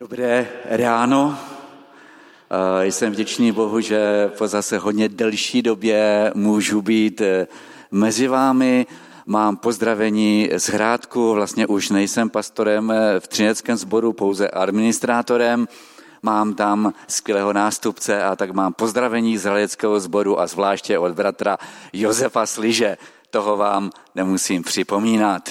Dobré ráno. Eh, jsem vděčný Bohu, že po zase hodně delší době můžu být eh, mezi vámi. Mám pozdravení z Hrádku, vlastně už nejsem pastorem eh, v Třineckém sboru, pouze administrátorem. Mám tam skvělého nástupce a tak mám pozdravení z Hradeckého sboru a zvláště od bratra Josefa Sliže. Toho vám nemusím připomínat.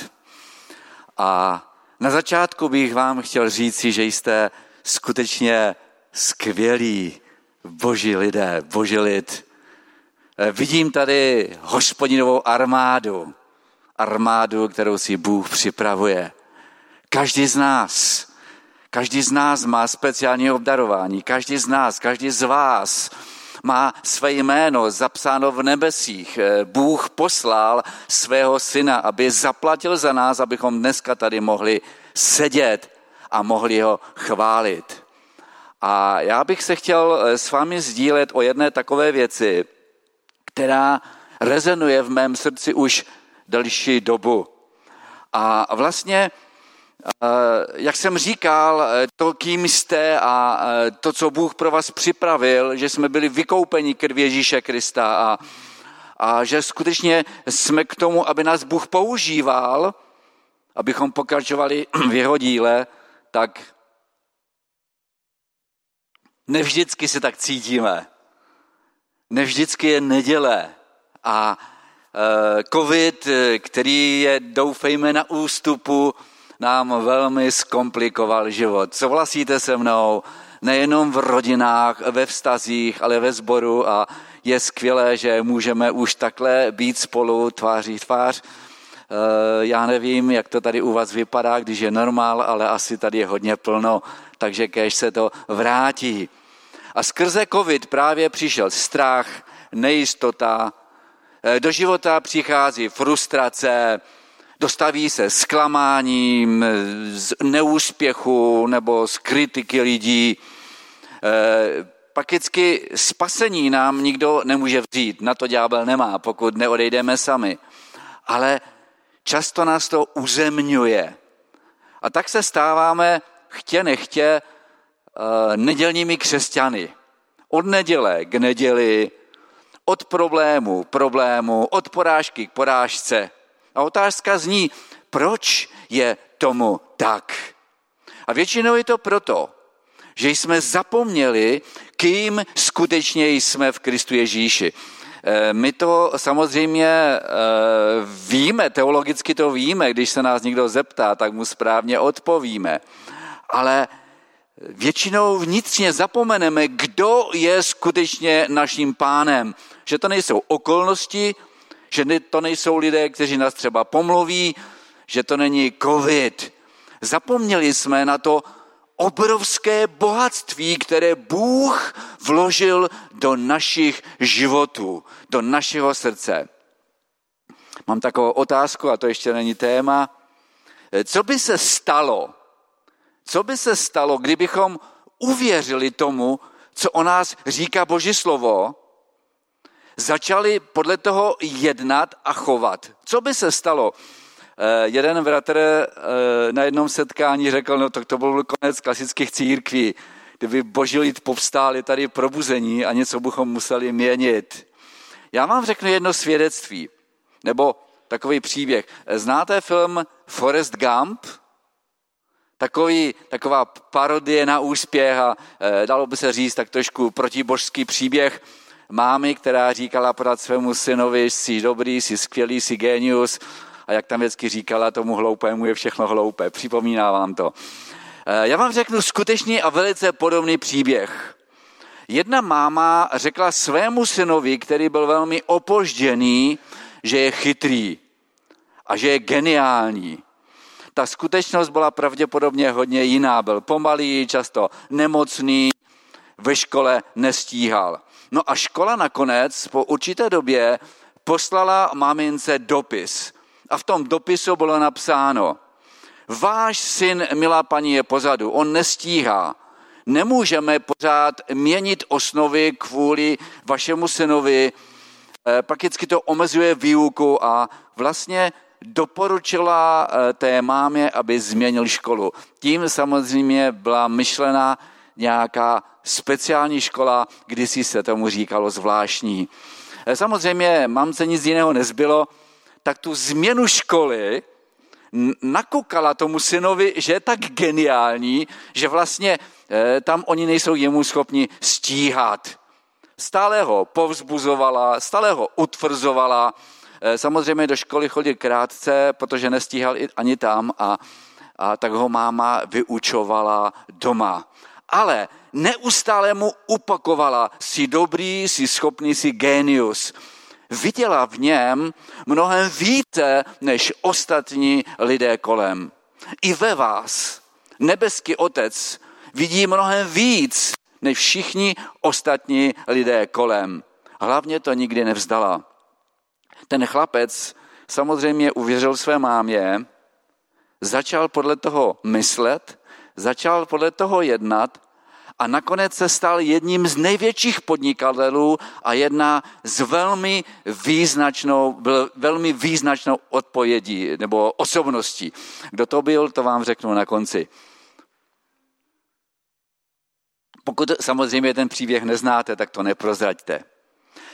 A na začátku bych vám chtěl říci, že jste skutečně skvělí boží lidé, boží lid. Eh, vidím tady hospodinovou armádu, armádu, kterou si Bůh připravuje. Každý z nás, každý z nás má speciální obdarování, každý z nás, každý z vás má své jméno zapsáno v nebesích. Eh, Bůh poslal svého syna, aby zaplatil za nás, abychom dneska tady mohli sedět a mohli ho chválit. A já bych se chtěl eh, s vámi sdílet o jedné takové věci, která rezonuje v mém srdci už delší dobu. A vlastně jak jsem říkal, eh, to, kým jste a eh, to, co Bůh pro vás připravil, že jsme byli vykoupeni krví Ježíše Krista a, a že skutečně jsme k tomu, aby nás Bůh používal, abychom pokračovali v jeho díle, tak nevždycky se tak cítíme. Nevždycky je neděle a covid, který je, doufejme, na ústupu, nám velmi zkomplikoval život. Souhlasíte se mnou? Nejenom v rodinách, ve vztazích, ale ve sboru a je skvělé, že můžeme už takhle být spolu tváří tvář. Eh, já nevím, jak to tady u vás vypadá, když je normál, ale asi tady je hodně plno, takže kež se to vrátí. A skrze covid právě přišel strach, nejistota, eh, do života přichází frustrace, dostaví se zklamáním, z neúspěchu nebo z kritiky lidí. Eh, Pakicky spasení nám nikdo nemůže vzít, na to ďábel nemá, pokud neodejdeme sami. Ale často nás to uzemňuje. A tak se stáváme chtě nechtě eh, nedělními křesťany. Od neděle k neděli, od problému k problému, od porážky k porážce. A otázka zní, proč je tomu tak? A většinou je to proto, že jsme zapomněli, kým skutečně jsme v Kristu Ježíši. Eh, my to samozřejmě eh, víme, teologicky to víme, když se nás někdo zeptá, tak mu správně odpovíme. Ale většinou vnitřně zapomeneme, kdo je skutečně naším pánem. Že to nejsou okolnosti, že to nejsou lidé, kteří nás třeba pomluví, že to není covid. Zapomněli jsme na to obrovské bohatství, které Bůh vložil do našich životů, do našeho srdce. Mám takovou otázku, a to ještě není téma. Co by se stalo, co by se stalo, kdybychom uvěřili tomu, co o nás říká Boží slovo, začali podle toho jednat a chovat. Co by se stalo? Eh, jeden bratr eh, na jednom setkání řekl, no to, to byl konec klasických církví. Kdyby boží lid povstáli tady probuzení a něco bychom museli měnit. Já vám řeknu jedno svědectví, nebo takový příběh. Znáte film Forrest Gump? Takový, taková parodie na úspěch a dalo by se říct tak trošku protibožský příběh mámy, která říkala podat svému synovi, jsi dobrý, jsi skvělý, jsi genius. A jak tam vždycky říkala tomu hloupému, je všechno hloupé. Připomíná vám to. Eh, já vám řeknu skutečný a velice podobný příběh. Jedna máma řekla svému synovi, který byl velmi opožděný, že je chytrý a že je geniální. Ta skutečnost byla pravděpodobně hodně jiná. Byl pomalý, často nemocný, ve škole nestíhal. No a škola nakonec po určité době poslala mamince dopis. A v tom dopisu bylo napsáno, váš syn, milá paní, je pozadu, on nestíhá. Nemůžeme pořád měnit osnovy kvůli vašemu synovi, eh, prakticky to omezuje výuku a vlastně doporučila eh, té mámě, aby změnil školu. Tím samozřejmě byla myšlena nějaká speciální škola, kdysi se tomu říkalo zvláštní. Eh, samozřejmě mamce nic jiného nezbylo, tak tu změnu školy nakukala tomu synovi, že je tak geniální, že vlastně eh, tam oni nejsou jemu schopni stíhat. Stále ho povzbuzovala, stále ho utvrzovala. Eh, samozřejmě do školy chodil krátce, protože nestíhal ani tam a, a tak ho máma vyučovala doma. Ale neustále mu opakovala, jsi dobrý, jsi schopný, jsi genius viděla v něm mnohem více než ostatní lidé kolem. I ve vás nebeský otec vidí mnohem víc než všichni ostatní lidé kolem. Hlavně to nikdy nevzdala. Ten chlapec samozřejmě uvěřil své mámě, začal podle toho myslet, začal podle toho jednat a nakonec se stal jedním z největších podnikatelů a jedna z velmi význačnou, byl velmi význačnou odpovědí nebo osobností. Kdo to byl, to vám řeknu na konci. Pokud samozřejmě ten příběh neznáte, tak to neprozraďte.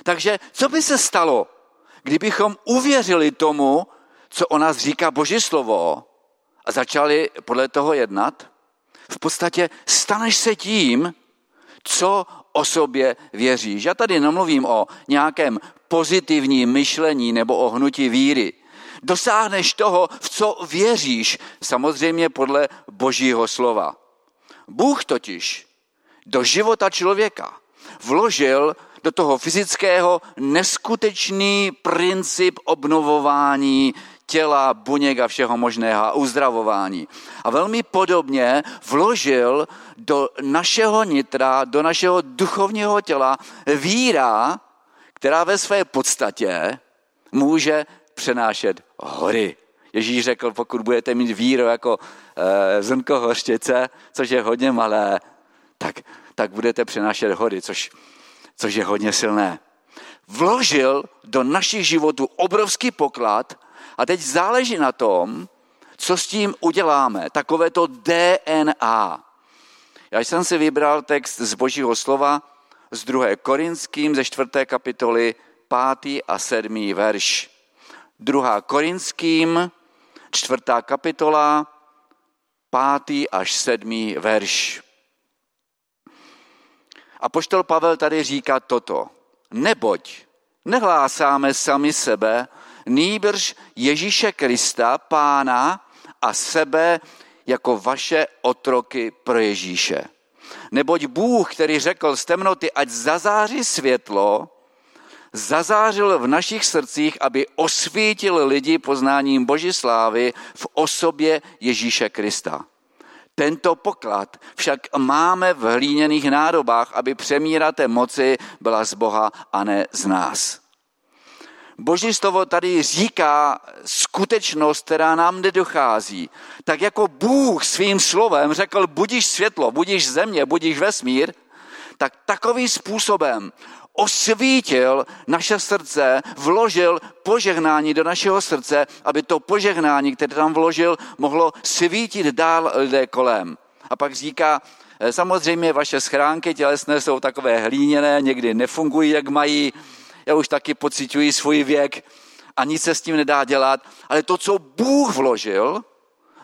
Takže co by se stalo, kdybychom uvěřili tomu, co o nás říká Boží slovo a začali podle toho jednat? V podstatě staneš se tím, co o sobě věříš. Já tady nemluvím o nějakém pozitivním myšlení nebo o hnutí víry. Dosáhneš toho, v co věříš, samozřejmě podle Božího slova. Bůh totiž do života člověka vložil do toho fyzického neskutečný princip obnovování těla, buněk a všeho možného a uzdravování. A velmi podobně vložil do našeho nitra, do našeho duchovního těla víra, která ve své podstatě může přenášet hory. Ježíš řekl, pokud budete mít víru jako e, zrnko hořčice, což je hodně malé, tak, tak budete přenášet hory, což, což je hodně silné. Vložil do našich životů obrovský poklad a teď záleží na tom, co s tím uděláme, takové to DNA. Já jsem si vybral text z Božího slova z 2. Korinským ze 4. kapitoly 5. a 7. verš. 2. Korinským, 4. kapitola, 5. až 7. verš. A poštol Pavel tady říká toto. Neboť nehlásáme sami sebe, nýbrž Ježíše Krista, pána a sebe jako vaše otroky pro Ježíše. Neboť Bůh, který řekl z temnoty, ať zazáří světlo, zazářil v našich srdcích, aby osvítil lidi poznáním Boží slávy v osobě Ježíše Krista. Tento poklad však máme v hlíněných nádobách, aby přemíraté moci byla z Boha a ne z nás. Boží slovo tady říká skutečnost, která nám nedochází. Tak jako Bůh svým slovem řekl, budíš světlo, budíš země, budíš vesmír, tak takovým způsobem osvítil naše srdce, vložil požehnání do našeho srdce, aby to požehnání, které tam vložil, mohlo svítit dál lidé kolem. A pak říká, samozřejmě vaše schránky tělesné jsou takové hlíněné, někdy nefungují, jak mají, já už taky pocituji svůj věk a nic se s tím nedá dělat, ale to, co Bůh vložil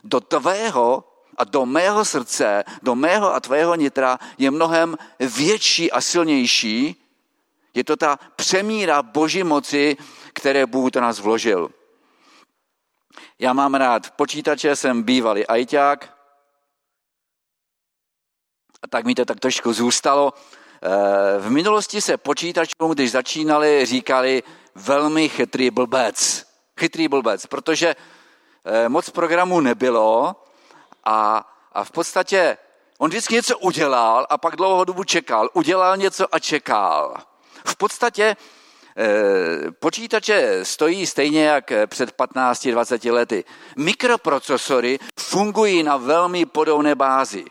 do tvého a do mého srdce, do mého a tvého nitra, je mnohem větší a silnější. Je to ta přemíra Boží moci, které Bůh do nás vložil. Já mám rád počítače, jsem bývalý ajťák, a tak mi to tak trošku zůstalo. Eh, v minulosti se počítačům, když začínali, říkali velmi chytrý blbec. Chytrý blbec, protože eh, moc programů nebylo a, a v podstatě on vždycky něco udělal a pak dlouho dobu čekal. Udělal něco a čekal. V podstatě eh, počítače stojí stejně jak před 15-20 lety. Mikroprocesory fungují na velmi podobné bázi.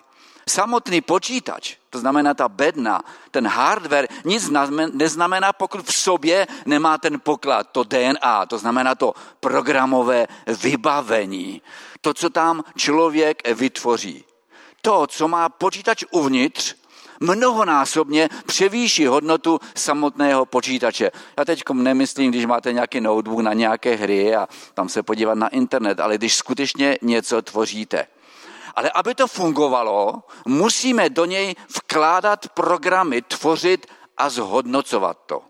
Samotný počítač, to znamená ta bedna, ten hardware, nic neznamená, pokud v sobě nemá ten poklad, to DNA, to znamená to programové vybavení, to, co tam člověk vytvoří. To, co má počítač uvnitř, mnohonásobně převýší hodnotu samotného počítače. Já teď nemyslím, když máte nějaký notebook na nějaké hry a tam se podívat na internet, ale když skutečně něco tvoříte. Ale aby to fungovalo, musíme do něj vkládat programy, tvořit a zhodnocovat to.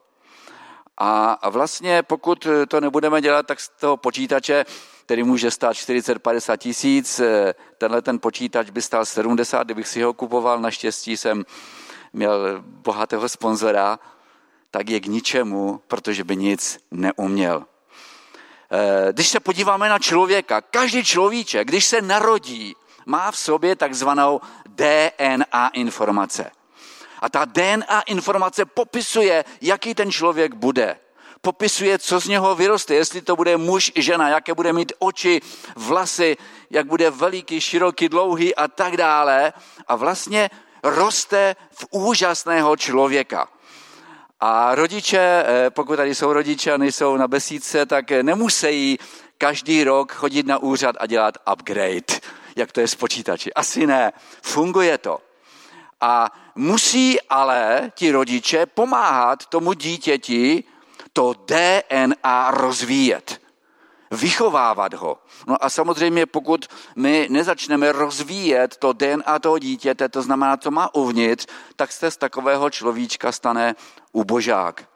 A vlastně pokud to nebudeme dělat, tak z toho počítače, který může stát 40-50 tisíc, tenhle ten počítač by stál 70, kdybych si ho kupoval, naštěstí jsem měl bohatého sponzora, tak je k ničemu, protože by nic neuměl. Eh, když se podíváme na člověka, každý človíček, když se narodí, má v sobě takzvanou DNA informace. A ta DNA informace popisuje, jaký ten člověk bude. Popisuje, co z něho vyroste, jestli to bude muž, žena, jaké bude mít oči, vlasy, jak bude veliký, široký, dlouhý a tak dále. A vlastně roste v úžasného člověka. A rodiče, eh, pokud tady jsou rodiče a nejsou na besídce, tak nemusí každý rok chodit na úřad a dělat upgrade jak to je s počítači. Asi ne. Funguje to. A musí ale ti rodiče pomáhat tomu dítěti to DNA rozvíjet. Vychovávat ho. No a samozřejmě, pokud my nezačneme rozvíjet to DNA toho dítěte, to znamená, co má uvnitř, tak se z takového človíčka stane ubožák. E,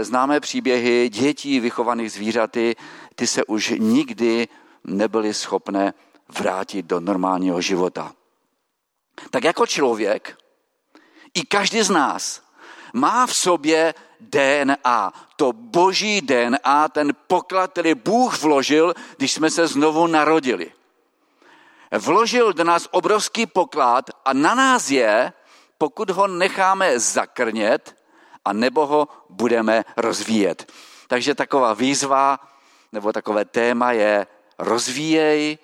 e, známe příběhy dětí vychovaných zvířaty, ty se už nikdy nebyly schopné vrátit do normálního života. Tak jako člověk, i každý z nás má v sobě DNA, to boží DNA, ten poklad, který Bůh vložil, když jsme se znovu narodili. Vložil do nás obrovský poklad a na nás je, pokud ho necháme zakrnět, a nebo ho budeme rozvíjet. Takže taková výzva nebo takové téma je rozvíjej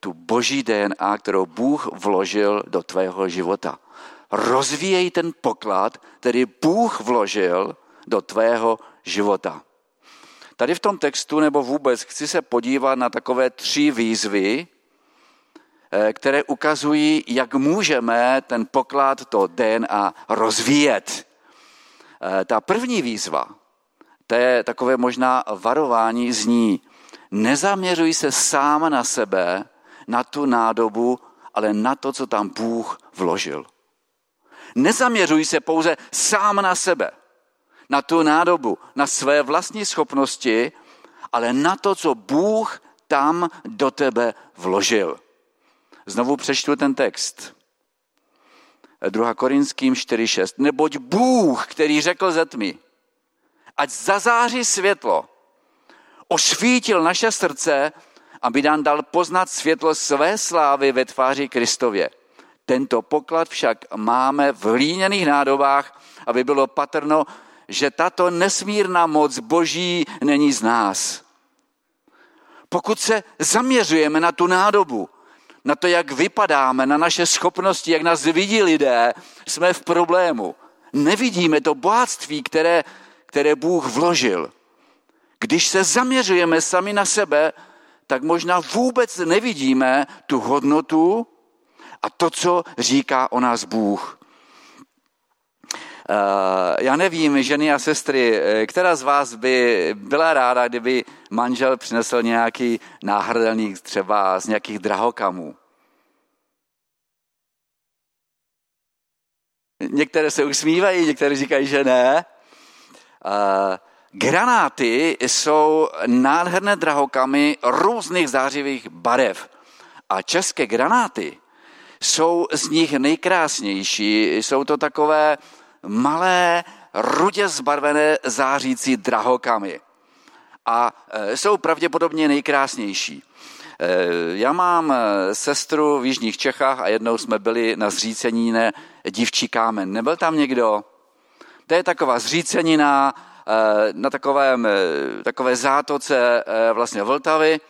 tu boží DNA, kterou Bůh vložil do tvého života. Rozvíjej ten poklad, který Bůh vložil do tvého života. Tady v tom textu nebo vůbec chci se podívat na takové tři výzvy, eh, které ukazují, jak můžeme ten poklad, to DNA rozvíjet. Eh, ta první výzva, to je takové možná varování zní, nezaměřuj se sám na sebe, na tu nádobu, ale na to, co tam Bůh vložil. Nezaměřuj se pouze sám na sebe, na tu nádobu, na své vlastní schopnosti, ale na to, co Bůh tam do tebe vložil. Znovu přečtu ten text. 2. Korinským 4.6. Neboť Bůh, který řekl ze tmy, ať zazáří světlo, osvítil naše srdce aby nám dal poznat světlo své slávy ve tváři Kristově. Tento poklad však máme v hlíněných nádobách, aby bylo patrno, že tato nesmírná moc Boží není z nás. Pokud se zaměřujeme na tu nádobu, na to, jak vypadáme, na naše schopnosti, jak nás vidí lidé, jsme v problému. Nevidíme to bohatství, které, které Bůh vložil. Když se zaměřujeme sami na sebe, tak možná vůbec nevidíme tu hodnotu a to, co říká o nás Bůh. Eh, já nevím, ženy a sestry, eh, která z vás by byla ráda, kdyby manžel přinesl nějaký náhrdelník třeba z nějakých drahokamů? Některé se usmívají, některé říkají, že ne. Granáty jsou nádherné drahokamy různých zářivých barev. A české granáty jsou z nich nejkrásnější. Jsou to takové malé, rudě zbarvené zářící drahokamy. A e, jsou pravděpodobně nejkrásnější. E, já mám e, sestru v Jižních Čechách a jednou jsme byli na zřícenine Divčí kámen. Nebyl tam někdo? To je taková zřícenina, na takovém, eh, takové zátoce eh, vlastně Vltavy.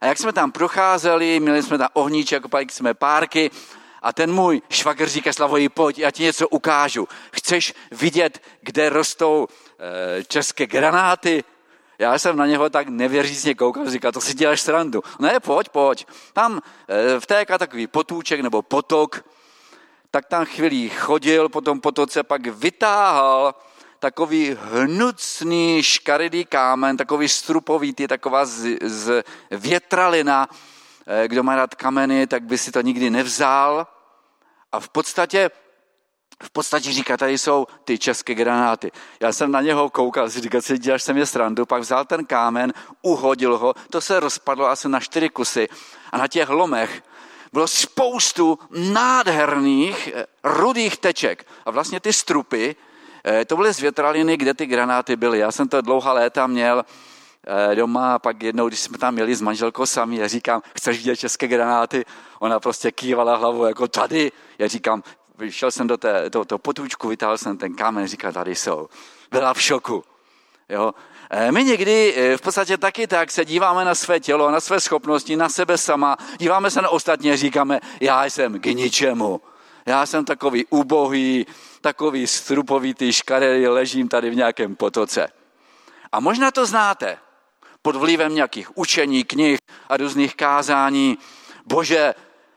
A jak jsme tam procházeli, měli jsme tam ohníček, kopali jsme párky A ten můj švagr říká Slavoji, pojď, já ti něco ukážu. Chceš vidět, kde rostou české granáty? Já jsem na něho tak nevěřícně koukal, říkal, to si děláš srandu. Ne, pojď, pojď. Tam vtéká takový potůček nebo potok, tak tam chvíli chodil po tom potoce, pak vytáhal takový hnucný škaredý kámen, takový strupovitý, taková z, z větralina. Eh, kdo má rád kameny, tak by si to nikdy nevzal. A v podstatě v podstatě říká, tady jsou ty české granáty. Já jsem na něho koukal, si říkal, si děláš se mě srandu, pak vzal ten kámen, uhodil ho, to se rozpadlo asi na čtyři kusy a na těch lomech bylo spoustu nádherných eh, rudých teček. A vlastně ty strupy, to byly z větraliny, kde ty granáty byly. Já jsem to dlouhá léta měl eh, doma a pak jednou, když jsme tam měli s manželkou sami, já říkám, chceš vidět české granáty? Ona prostě kývala hlavou jako tady. Já říkám, šel jsem do, té, do toho potůčku, vytáhl jsem ten kámen, říkal, tady jsou. Byla v šoku. Jo? Eh, my někdy eh, v podstatě taky tak se díváme na své tělo, na své schopnosti, na sebe sama, díváme se na ostatně a říkáme, já jsem k ničemu. Já jsem takový ubohý, takový strupovitý, škaredý, ležím tady v nějakém potoce. A možná to znáte. Pod vlivem nějakých učení, knih a různých kázání. Bože,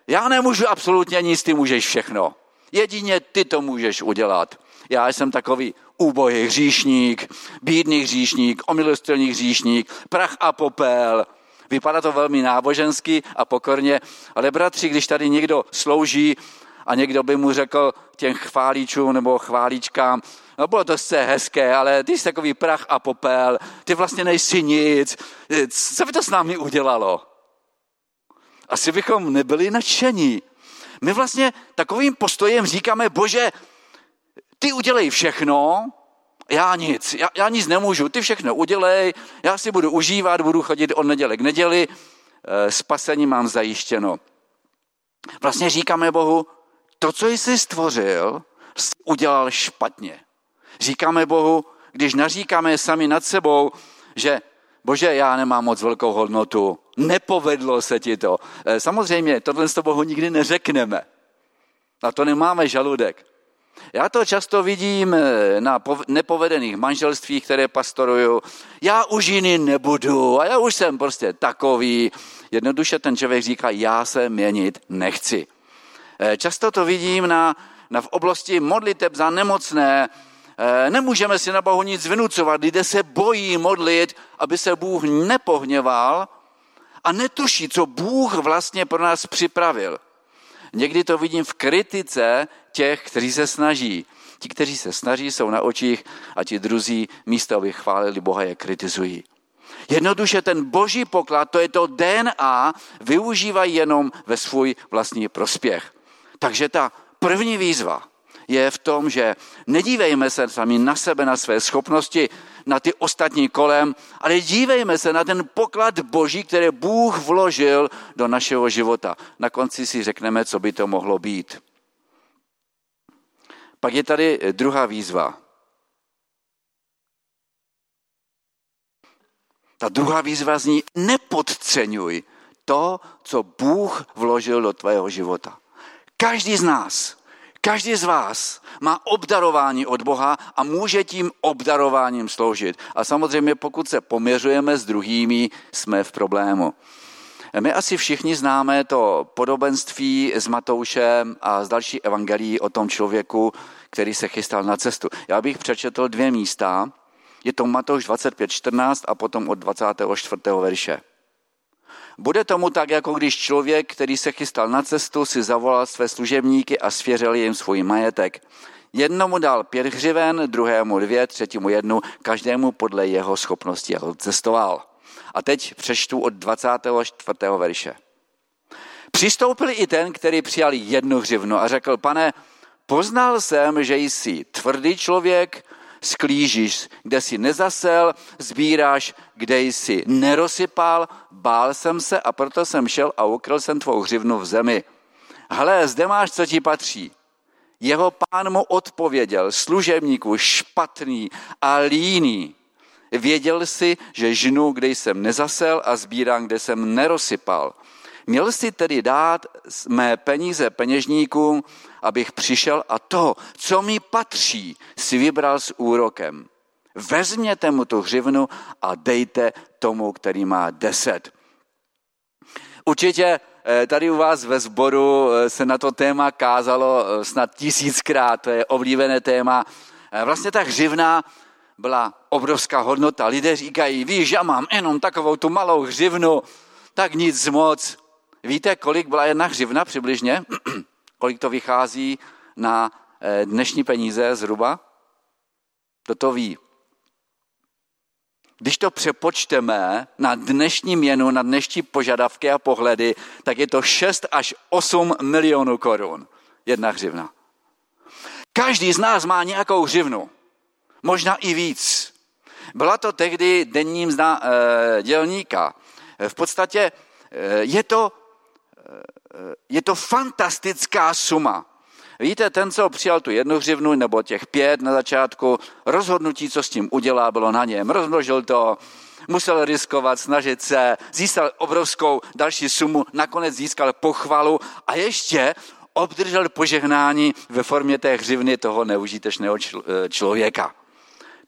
já nemůžu absolutně nic, ty můžeš všechno. Jedině ty to můžeš udělat. Já jsem takový úbohý hříšník, bídný hříšník, omilostilný hříšník, prach a popel. Vypadá to velmi nábožensky a pokorně, ale bratři, když tady někdo slouží a někdo by mu řekl těm chváličům nebo chváličkám, no bylo to se hezké, ale ty jsi takový prach a popel, ty vlastně nejsi nic, co by to s námi udělalo? Asi bychom nebyli nadšení. My vlastně takovým postojem říkáme, bože, ty udělej všechno, já nic, já, já nic nemůžu, ty všechno udělej, já si budu užívat, budu chodit od neděle k neděli, e, spasení mám zajištěno. Vlastně říkáme Bohu, to, co jsi stvořil, jsi udělal špatně. Říkáme Bohu, když naříkáme sami nad sebou, že bože, já nemám moc velkou hodnotu, nepovedlo se ti to. E, samozřejmě, tohle z Bohu nikdy neřekneme. Na to nemáme žaludek. Já to často vidím eh, na nepovedených manželstvích, které pastoruju. Já už jiný nebudu a já už jsem prostě takový. Jednoduše ten člověk říká, já se měnit nechci. Eh, často to vidím na, na v oblasti modliteb za nemocné. Eh, nemůžeme si na Bohu nic vynucovat. Lidé se bojí modlit, aby se Bůh nepohněval a netuší, co Bůh vlastně pro nás připravil. Někdy to vidím v kritice těch, kteří se snaží. Ti, kteří se snaží, jsou na očích a ti druzí místo, aby chválili Boha, je kritizují. Jednoduše ten boží poklad, to je to DNA, využívají jenom ve svůj vlastní prospěch. Takže ta první výzva je v tom, že nedívejme se sami na sebe, na své schopnosti, na ty ostatní kolem, ale dívejme se na ten poklad boží, který Bůh vložil do našeho života. Na konci si řekneme, co by to mohlo být. Pak je tady druhá výzva. Ta druhá výzva zní, nepodceňuj to, co Bůh vložil do tvého života. Každý z nás Každý z vás má obdarování od Boha a může tím obdarováním sloužit. A samozřejmě pokud se poměřujeme s druhými, jsme v problému. My asi všichni známe to podobenství s Matoušem a z další evangelií o tom člověku, který se chystal na cestu. Já bych přečetl dvě místa. Je to Matouš 25.14 a potom od 24. verše. Bude tomu tak, jako když člověk, který se chystal na cestu, si zavolal své služebníky a svěřil jim svůj majetek. Jednomu dal pět hřiven, druhému dvě, třetímu jednu, každému podle jeho schopnosti a cestoval. A teď přečtu od 24. verše. Přistoupil i ten, který přijal jednu hřivnu a řekl, pane, poznal jsem, že jsi tvrdý člověk, sklížíš, kde si nezasel, sbíráš, kde jsi nerosypal, bál jsem se a proto jsem šel a ukryl jsem tvou hřivnu v zemi. Hle, zde máš, co ti patří. Jeho pán mu odpověděl, služebníku špatný a líný. Věděl si, že žnu, kde jsem nezasel a sbírám, kde jsem nerosypal. Měl si tedy dát mé peníze peněžníkům, abych přišel a to, co mi patří, si vybral s úrokem. Vezměte mu tu hřivnu a dejte tomu, který má deset. Určitě eh, tady u vás ve sboru eh, se na to téma kázalo eh, snad tisíckrát, to je oblíbené téma. Vlastně ta hřivna byla obrovská hodnota. Lidé říkají, víš, já mám jenom takovou tu malou hřivnu, tak nic moc. Víte, kolik byla jedna hřivna přibližně? kolik to vychází na dnešní peníze zhruba? Kdo to ví? Když to přepočteme na dnešní měnu, na dnešní požadavky a pohledy, tak je to 6 až 8 milionů korun. Jedna hřivna. Každý z nás má nějakou hřivnu. Možná i víc. Byla to tehdy denní mzda e, dělníka. V podstatě e, je to, je to fantastická suma. Víte, ten, co přijal tu jednu hřivnu nebo těch pět na začátku, rozhodnutí, co s tím udělá, bylo na něm. Rozmnožil to, musel riskovat, snažit se, získal obrovskou další sumu, nakonec získal pochvalu a ještě obdržel požehnání ve formě té hřivny toho neužitečného eh, člověka.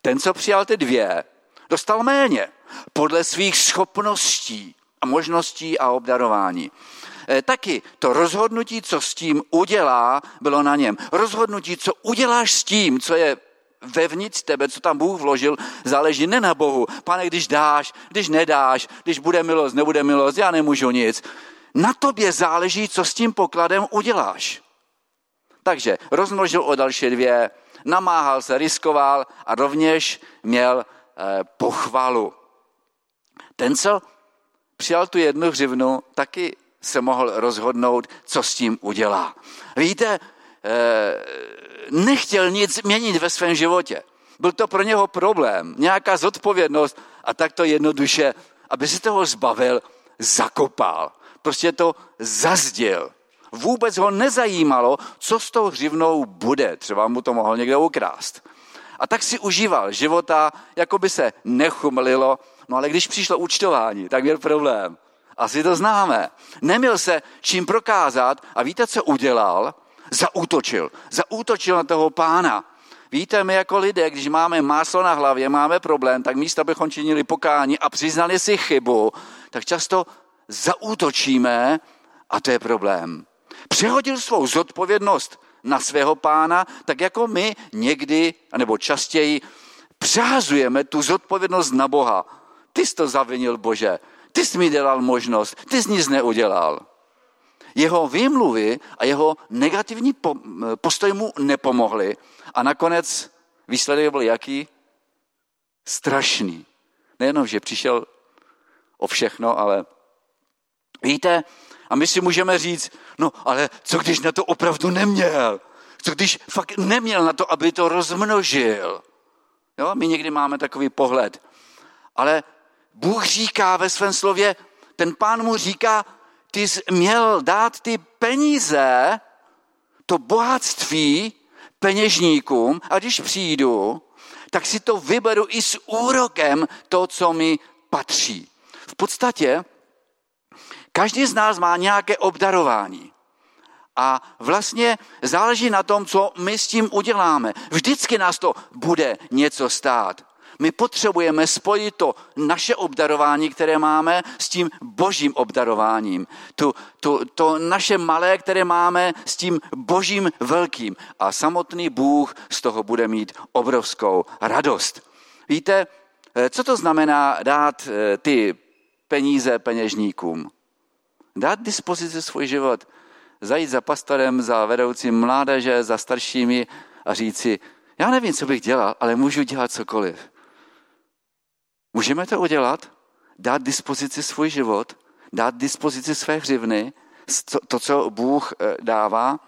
Ten, co přijal ty dvě, dostal méně podle svých schopností a možností a obdarování. Eh, taky to rozhodnutí, co s tím udělá, bylo na něm. Rozhodnutí, co uděláš s tím, co je vevnitř tebe, co tam Bůh vložil, záleží ne na Bohu. Pane, když dáš, když nedáš, když bude milost, nebude milost, já nemůžu nic. Na tobě záleží, co s tím pokladem uděláš. Takže rozmnožil o další dvě, namáhal se, riskoval a rovněž měl eh, pochvalu. Ten, co přijal tu jednu hřivnu, taky se mohl rozhodnout, co s tím udělá. Víte, eh, nechtěl nic měnit ve svém životě. Byl to pro něho problém, nějaká zodpovědnost a tak to jednoduše, aby si toho zbavil, zakopal. Prostě to zazdil. Vůbec ho nezajímalo, co s tou hřivnou bude. Třeba mu to mohl někdo ukrást. A tak si užíval života, jako by se nechumlilo, no ale když přišlo účtování, tak měl problém. Asi to známe. Neměl se čím prokázat a víte, co udělal? Zaútočil. Zaútočil na toho pána. Víte, my jako lidé, když máme máslo na hlavě, máme problém, tak místo, abychom činili pokání a přiznali si chybu, tak často zaútočíme a to je problém. Přehodil svou zodpovědnost na svého pána, tak jako my někdy, nebo častěji, přehazujeme tu zodpovědnost na Boha. Ty jsi to zavinil, Bože. Ty jsi mi dělal možnost, ty jsi nic neudělal. Jeho výmluvy a jeho negativní postoj mu nepomohly a nakonec výsledek byl jaký? Strašný. Nejenom, že přišel o všechno, ale víte, a my si můžeme říct, no ale co když na to opravdu neměl? Co když fakt neměl na to, aby to rozmnožil? Jo, my někdy máme takový pohled. Ale Bůh říká ve svém slově, ten pán mu říká, ty jsi měl dát ty peníze, to bohatství peněžníkům a když přijdu, tak si to vyberu i s úrokem to, co mi patří. V podstatě každý z nás má nějaké obdarování. A vlastně záleží na tom, co my s tím uděláme. Vždycky nás to bude něco stát. My potřebujeme spojit to naše obdarování, které máme, s tím božím obdarováním. To, to, to naše malé, které máme, s tím božím velkým. A samotný Bůh z toho bude mít obrovskou radost. Víte, eh, co to znamená dát eh, ty peníze peněžníkům? Dát dispozici svůj život, zajít za pastorem, za vedoucím mládeže, za staršími a říci, já nevím, co bych dělal, ale můžu dělat cokoliv. Můžeme to udělat? Dát dispozici svůj život, dát dispozici své hřivny, to, co Bůh eh, dává.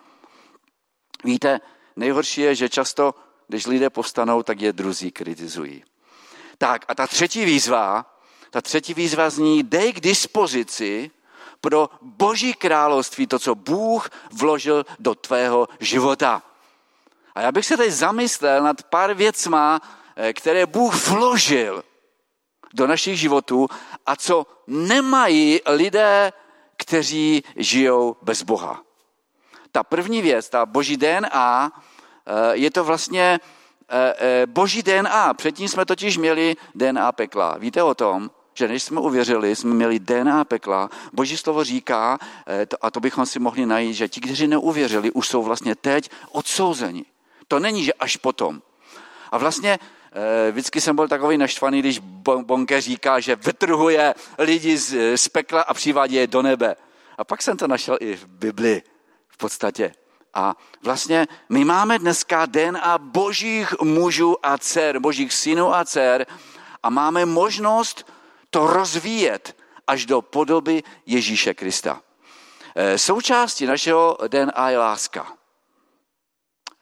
Víte, nejhorší je, že často, když lidé povstanou, tak je druzí kritizují. Tak a ta třetí výzva, ta třetí výzva zní, dej k dispozici pro boží království to, co Bůh vložil do tvého života. A já bych se teď zamyslel nad pár věcma, eh, které Bůh vložil do našich životů a co nemají lidé kteří žijou bez Boha. Ta první věc, ta boží DNA, eh, je to vlastně eh, eh, boží DNA. Předtím jsme totiž měli DNA pekla. Víte o tom? že než jsme uvěřili, jsme měli DNA pekla. Boží slovo říká, a to bychom si mohli najít, že ti, kteří neuvěřili, už jsou vlastně teď odsouzeni. To není, že až potom. A vlastně vždycky jsem byl takový naštvaný, když Bonke říká, že vytrhuje lidi z, z pekla a přivádí je do nebe. A pak jsem to našel i v Bibli v podstatě. A vlastně my máme dneska DNA božích mužů a dcer, božích synů a dcer a máme možnost to rozvíjet až do podoby Ježíše Krista. E, součástí našeho DNA je láska.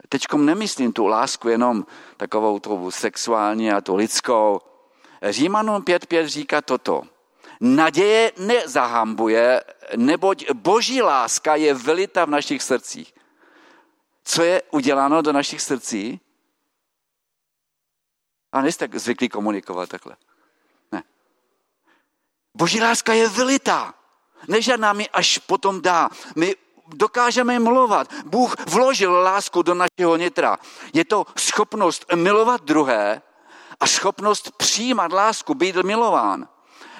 Teď nemyslím tu lásku jenom takovou tu sexuální a tu lidskou. Římanům 5.5 říká toto. Naděje nezahambuje, neboť boží láska je velita v našich srdcích. Co je uděláno do našich srdcí? A nejste zvyklí komunikovat takhle. Ne. Boží láska je velitá. Nežádná mi až potom dá. My dokážeme milovat. Bůh vložil lásku do našeho nitra. Je to schopnost milovat druhé a schopnost přijímat lásku, být milován.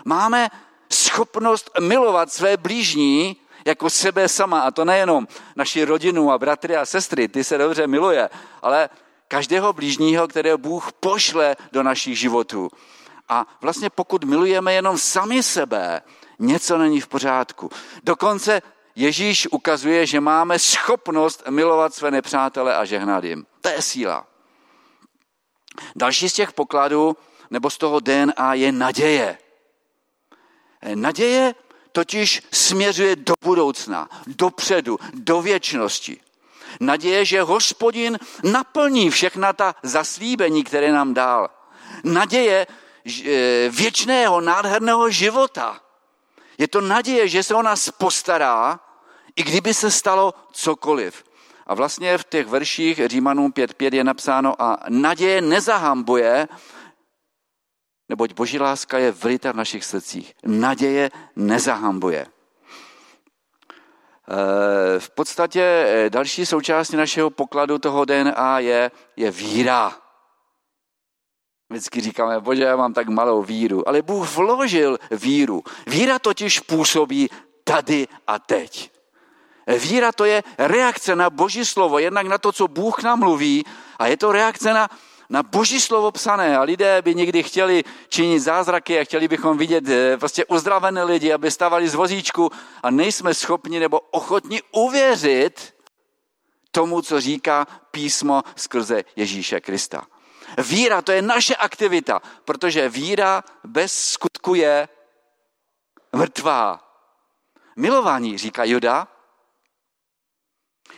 Máme schopnost milovat své blížní jako sebe sama. A to nejenom naši rodinu a bratry a sestry, ty se dobře miluje, ale každého blížního, kterého Bůh pošle do našich životů. A vlastně pokud milujeme jenom sami sebe, něco není v pořádku. Dokonce Ježíš ukazuje, že máme schopnost milovat své nepřátele a žehnat jim. To je síla. Další z těch pokladů, nebo z toho DNA, je naděje. Naděje totiž směřuje do budoucna, dopředu, do věčnosti. Naděje, že hospodin naplní všechna ta zaslíbení, které nám dal. Naděje e, věčného, nádherného života. Je to naděje, že se o nás postará, i kdyby se stalo cokoliv. A vlastně v těch verších Římanům 5.5 je napsáno a naděje nezahambuje, neboť boží láska je vlita v našich srdcích. Naděje nezahambuje. Eh, v podstatě eh, další součástí našeho pokladu toho DNA je, je víra. Vždycky říkáme, bože, já mám tak malou víru. Ale Bůh vložil víru. Víra totiž působí tady a teď. Víra to je reakce na Boží slovo, jednak na to, co Bůh nám mluví, a je to reakce na na boží slovo psané a lidé by někdy chtěli činit zázraky a chtěli bychom vidět eh, prostě uzdravené lidi, aby stavali z vozíčku a nejsme schopni nebo ochotni uvěřit tomu, co říká písmo skrze Ježíše Krista. Víra to je naše aktivita, protože víra bez skutku je mrtvá. Milování, říká Juda,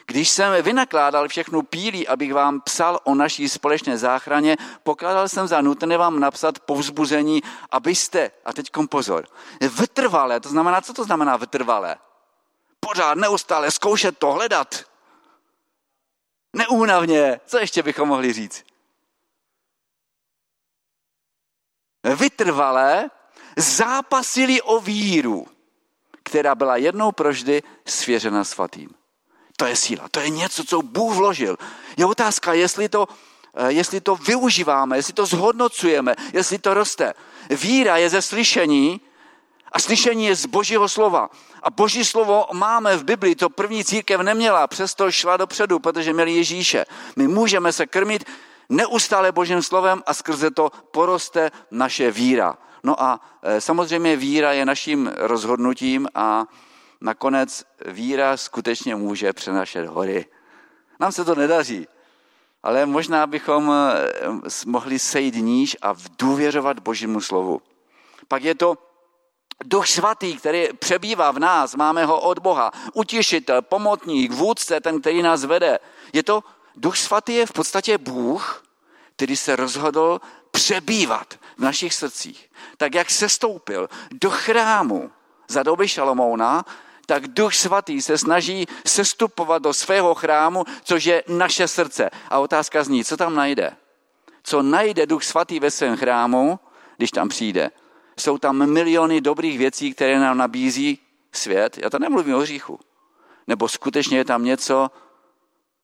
když jsem vynakládal všechnu pílí, abych vám psal o naší společné záchraně, pokládal jsem za nutné vám napsat povzbuzení, abyste, a teď pozor, vytrvalé, to znamená, co to znamená vytrvalé? Pořád, neustále, zkoušet to, hledat. Neúnavně, co ještě bychom mohli říct? Vytrvalé zápasili o víru, která byla jednou proždy svěřena svatým. To je síla, to je něco, co Bůh vložil. Je otázka, jestli to, eh, jestli to využíváme, jestli to zhodnocujeme, jestli to roste. Víra je ze slyšení a slyšení je z Božího slova. A Boží slovo máme v Biblii, to první církev neměla, přesto šla dopředu, protože měli Ježíše. My můžeme se krmit neustále Božím slovem a skrze to poroste naše víra. No a eh, samozřejmě víra je naším rozhodnutím a nakonec víra skutečně může přenašet hory. Nám se to nedaří, ale možná bychom eh, mohli sejít níž a důvěřovat Božímu slovu. Pak je to Duch svatý, který přebývá v nás, máme ho od Boha, utěšitel, pomotník, vůdce, ten, který nás vede. Je to, Duch svatý je v podstatě Bůh, který se rozhodl přebývat v našich srdcích. Tak jak se stoupil do chrámu za doby Šalomouna, tak Duch Svatý se snaží sestupovat do svého chrámu, což je naše srdce. A otázka zní, co tam najde? Co najde Duch Svatý ve svém chrámu, když tam přijde? Jsou tam miliony dobrých věcí, které nám nabízí? svět, já to nemluvím o hříchu, nebo skutečně je tam něco,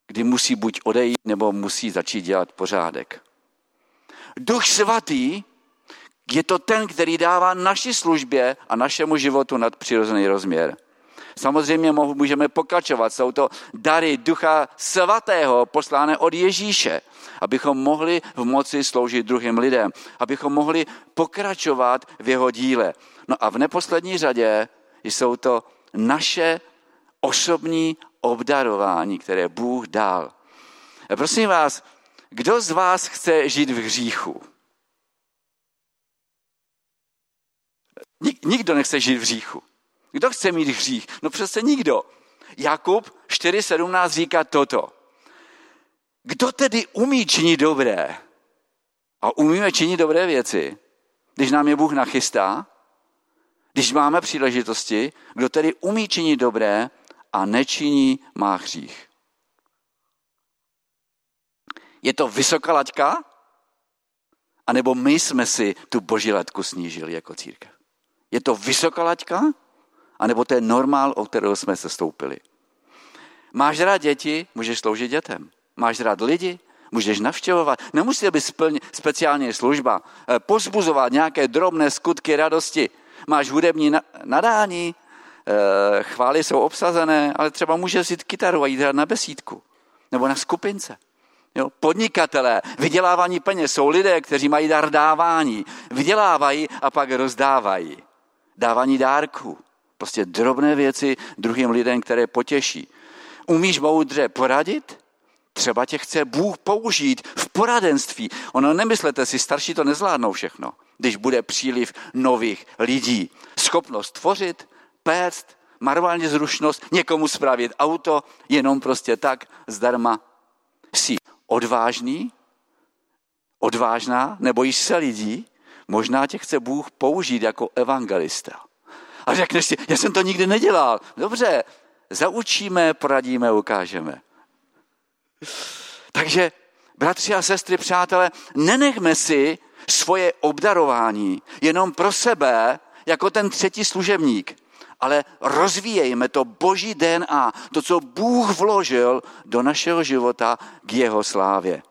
kdy musí buď odejít, nebo musí začít dělat pořádek. Duch svatý je to ten, který dává naší službě a našemu životu nadpřirozený rozměr. Samozřejmě můžeme pokračovat. Jsou to dary Ducha Svatého poslané od Ježíše, abychom mohli v moci sloužit druhým lidem, abychom mohli pokračovat v jeho díle. No a v neposlední řadě jsou to naše osobní obdarování, které Bůh dal. Prosím vás, kdo z vás chce žít v hříchu? Nikdo nechce žít v hříchu. Kdo chce mít hřích? No přece nikdo. Jakub 4.17 říká toto. Kdo tedy umí činit dobré? A umíme činit dobré věci, když nám je Bůh nachystá, když máme příležitosti, kdo tedy umí činit dobré a nečiní, má hřích. Je to vysoká laťka? A nebo my jsme si tu boží latku snížili jako církev? Je to vysoká laťka? A nebo to je normál, o kterého jsme se stoupili? Máš rád děti, můžeš sloužit dětem. Máš rád lidi, můžeš navštěvovat. Nemusí být speciální služba, eh, pozbuzovat nějaké drobné skutky radosti. Máš hudební nadání, eh, chvály jsou obsazené, ale třeba můžeš jít kytaru a jít na besídku nebo na skupince. Jo? Podnikatelé, vydělávání peněz jsou lidé, kteří mají dar dávání. Vydělávají a pak rozdávají. Dávání dárků. Prostě drobné věci druhým lidem, které potěší. Umíš moudře poradit? Třeba tě chce Bůh použít v poradenství. Ono nemyslete si, starší to nezvládnou všechno, když bude příliv nových lidí. Schopnost tvořit, péct, marvální zrušnost, někomu spravit auto, jenom prostě tak, zdarma. Jsi odvážný, odvážná, nebojíš se lidí, možná tě chce Bůh použít jako evangelista. A řekneš si, já jsem to nikdy nedělal. Dobře, zaučíme, poradíme, ukážeme. Takže, bratři a sestry, přátelé, nenechme si svoje obdarování jenom pro sebe, jako ten třetí služebník, ale rozvíjejme to boží DNA, to, co Bůh vložil do našeho života k jeho slávě.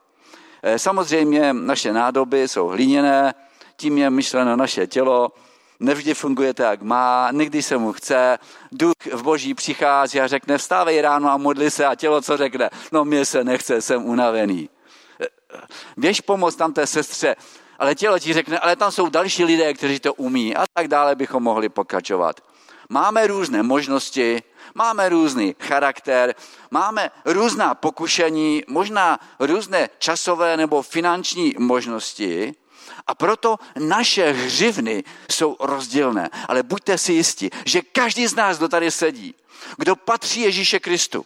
Eh, samozřejmě naše nádoby jsou hliněné, tím je myšleno naše tělo, nevždy funguje tak, jak má, někdy se mu chce, duch v boží přichází a řekne, vstávej ráno a modli se a tělo co řekne, no mě se nechce, jsem unavený. Běž pomoct tam té sestře, ale tělo ti řekne, ale tam jsou další lidé, kteří to umí a tak dále bychom mohli pokračovat. Máme různé možnosti, máme různý charakter, máme různá pokušení, možná různé časové nebo finanční možnosti, a proto naše hřivny jsou rozdílné. Ale buďte si jisti, že každý z nás, kdo tady sedí, kdo patří Ježíše Kristu,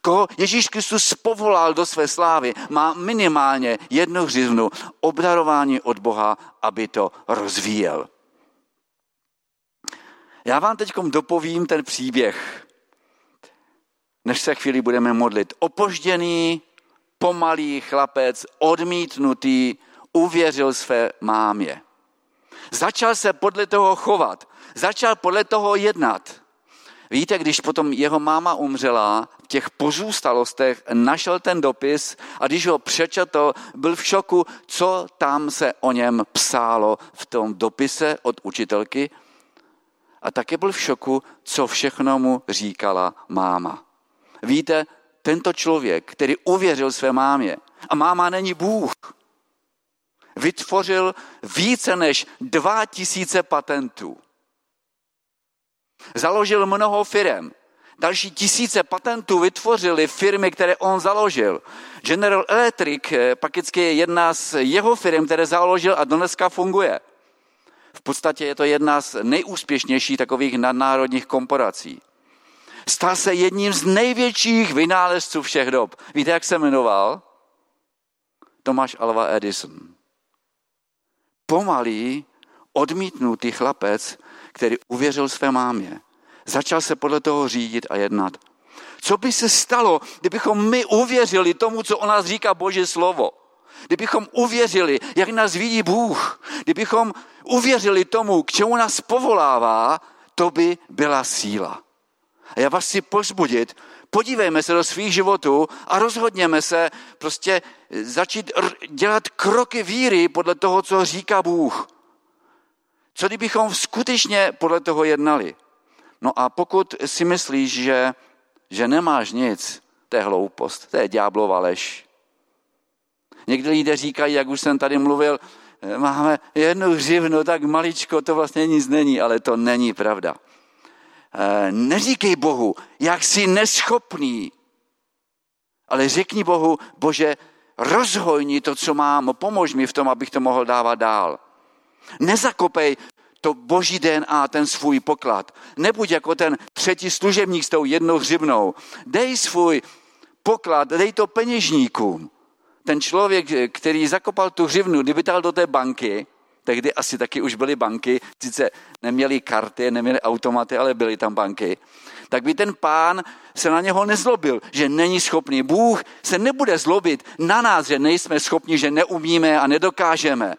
koho Ježíš Kristus povolal do své slávy, má minimálně jednu hřivnu obdarování od Boha, aby to rozvíjel. Já vám teď dopovím ten příběh, než se chvíli budeme modlit. Opožděný, pomalý chlapec, odmítnutý, uvěřil své mámě. Začal se podle toho chovat, začal podle toho jednat. Víte, když potom jeho máma umřela, v těch pozůstalostech našel ten dopis a když ho přečetl, byl v šoku, co tam se o něm psálo v tom dopise od učitelky. A také byl v šoku, co všechno mu říkala máma. Víte, tento člověk, který uvěřil své mámě, a máma není Bůh, vytvořil více než 2000 patentů. Založil mnoho firm. Další tisíce patentů vytvořili firmy, které on založil. General Electric eh, pakicky je jedna z jeho firm, které založil a dneska funguje. V podstatě je to jedna z nejúspěšnějších takových nadnárodních korporací. Stal se jedním z největších vynálezců všech dob. Víte, jak se jmenoval? Tomáš Alva Edison pomalý, odmítnutý chlapec, který uvěřil své mámě. Začal se podle toho řídit a jednat. Co by se stalo, kdybychom my uvěřili tomu, co o nás říká Boží slovo? Kdybychom uvěřili, jak nás vidí Bůh, kdybychom uvěřili tomu, k čemu nás povolává, to by byla síla. A já vás chci pozbudit, podívejme se do svých životů a rozhodněme se prostě začít dělat kroky víry podle toho, co říká Bůh. Co kdybychom skutečně podle toho jednali? No a pokud si myslíš, že, že nemáš nic, to je hloupost, to je ďáblova lež. Někdy lidé říkají, jak už jsem tady mluvil, máme jednu hřivnu, tak maličko, to vlastně nic není, ale to není pravda. Eh, neříkej Bohu, jak jsi neschopný, ale řekni Bohu, Bože, rozhojni to, co mám, pomož mi v tom, abych to mohl dávat dál. Nezakopej to boží DNA, ten svůj poklad. Nebuď jako ten třetí služebník s tou jednou hřibnou. Dej svůj poklad, dej to peněžníkům. Ten člověk, který zakopal tu hřivnu, kdyby dal do té banky, tehdy asi taky už byly banky, sice neměli karty, neměli automaty, ale byly tam banky, tak by ten pán se na něho nezlobil, že není schopný. Bůh se nebude zlobit na nás, že nejsme schopni, že neumíme a nedokážeme.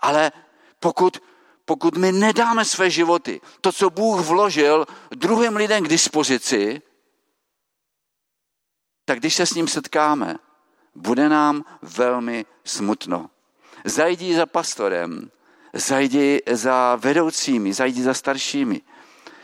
Ale pokud, pokud my nedáme své životy, to, co Bůh vložil druhým lidem k dispozici, tak když se s ním setkáme, bude nám velmi smutno. Zajdi za pastorem, zajdi za vedoucími, zajdi za staršími.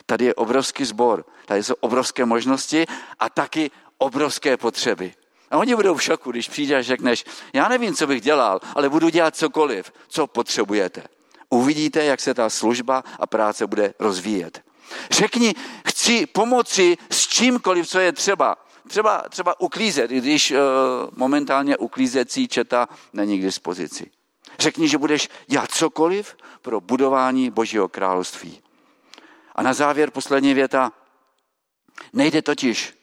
Tady je obrovský sbor, tady jsou obrovské možnosti a taky obrovské potřeby. A oni budou v šoku, když přijdeš a řekneš, já nevím, co bych dělal, ale budu dělat cokoliv, co potřebujete. Uvidíte, jak se ta služba a práce bude rozvíjet. Řekni, chci pomoci s čímkoliv, co je třeba. Třeba, třeba uklízet, když uh, momentálně uklízecí četa není k dispozici. Řekni, že budeš dělat cokoliv pro budování Božího království. A na závěr poslední věta. Nejde totiž,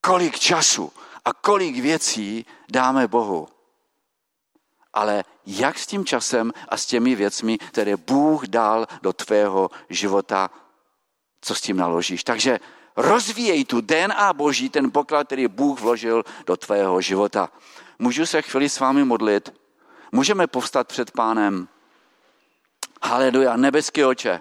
kolik času a kolik věcí dáme Bohu, ale jak s tím časem a s těmi věcmi, které Bůh dal do tvého života, co s tím naložíš. Takže rozvíjej tu DNA Boží, ten poklad, který Bůh vložil do tvého života. Můžu se chvíli s vámi modlit? Můžeme povstat před pánem. Haleluja, nebeský oče.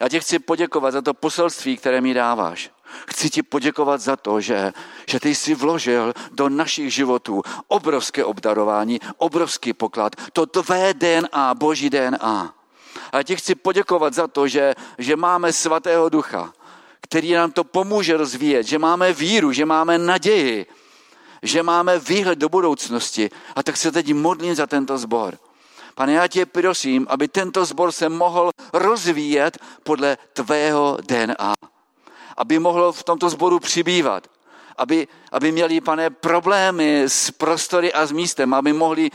Já ti chci poděkovat za to poselství, které mi dáváš. Chci ti poděkovat za to, že, že ty jsi vložil do našich životů obrovské obdarování, obrovský poklad, to tvé DNA, boží DNA. A ti chci poděkovat za to, že, že máme svatého ducha, který nám to pomůže rozvíjet, že máme víru, že máme naději, že máme výhled do budoucnosti. A tak se teď modlím za tento zbor. Pane, já tě prosím, aby tento zbor se mohl rozvíjet podle tvého DNA. Aby mohl v tomto zboru přibývat. Aby, aby měli, pane, problémy s prostory a s místem, aby mohli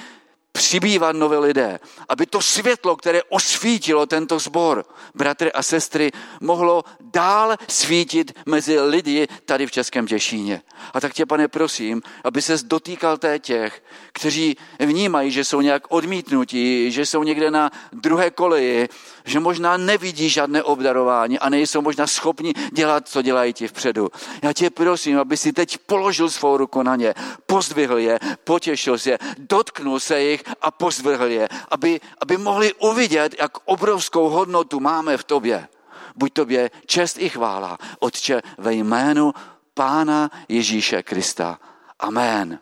přibývat nové lidé, aby to světlo, které osvítilo tento sbor, bratry a sestry, mohlo dál svítit mezi lidi tady v Českém Těšíně. A tak tě, pane, prosím, aby se dotýkal té těch, kteří vnímají, že jsou nějak odmítnutí, že jsou někde na druhé koleji, že možná nevidí žádné obdarování a nejsou možná schopni dělat, co dělají ti vpředu. Já tě prosím, aby si teď položil svou ruku na ně, pozdvihl je, potěšil se, dotknul se jich a pozdvihl je, aby, aby mohli uvidět, jak obrovskou hodnotu máme v tobě. Buď tobě čest i chvála, Otče, ve jménu Pána Ježíše Krista. Amen.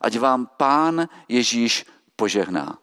Ať vám Pán Ježíš požehná.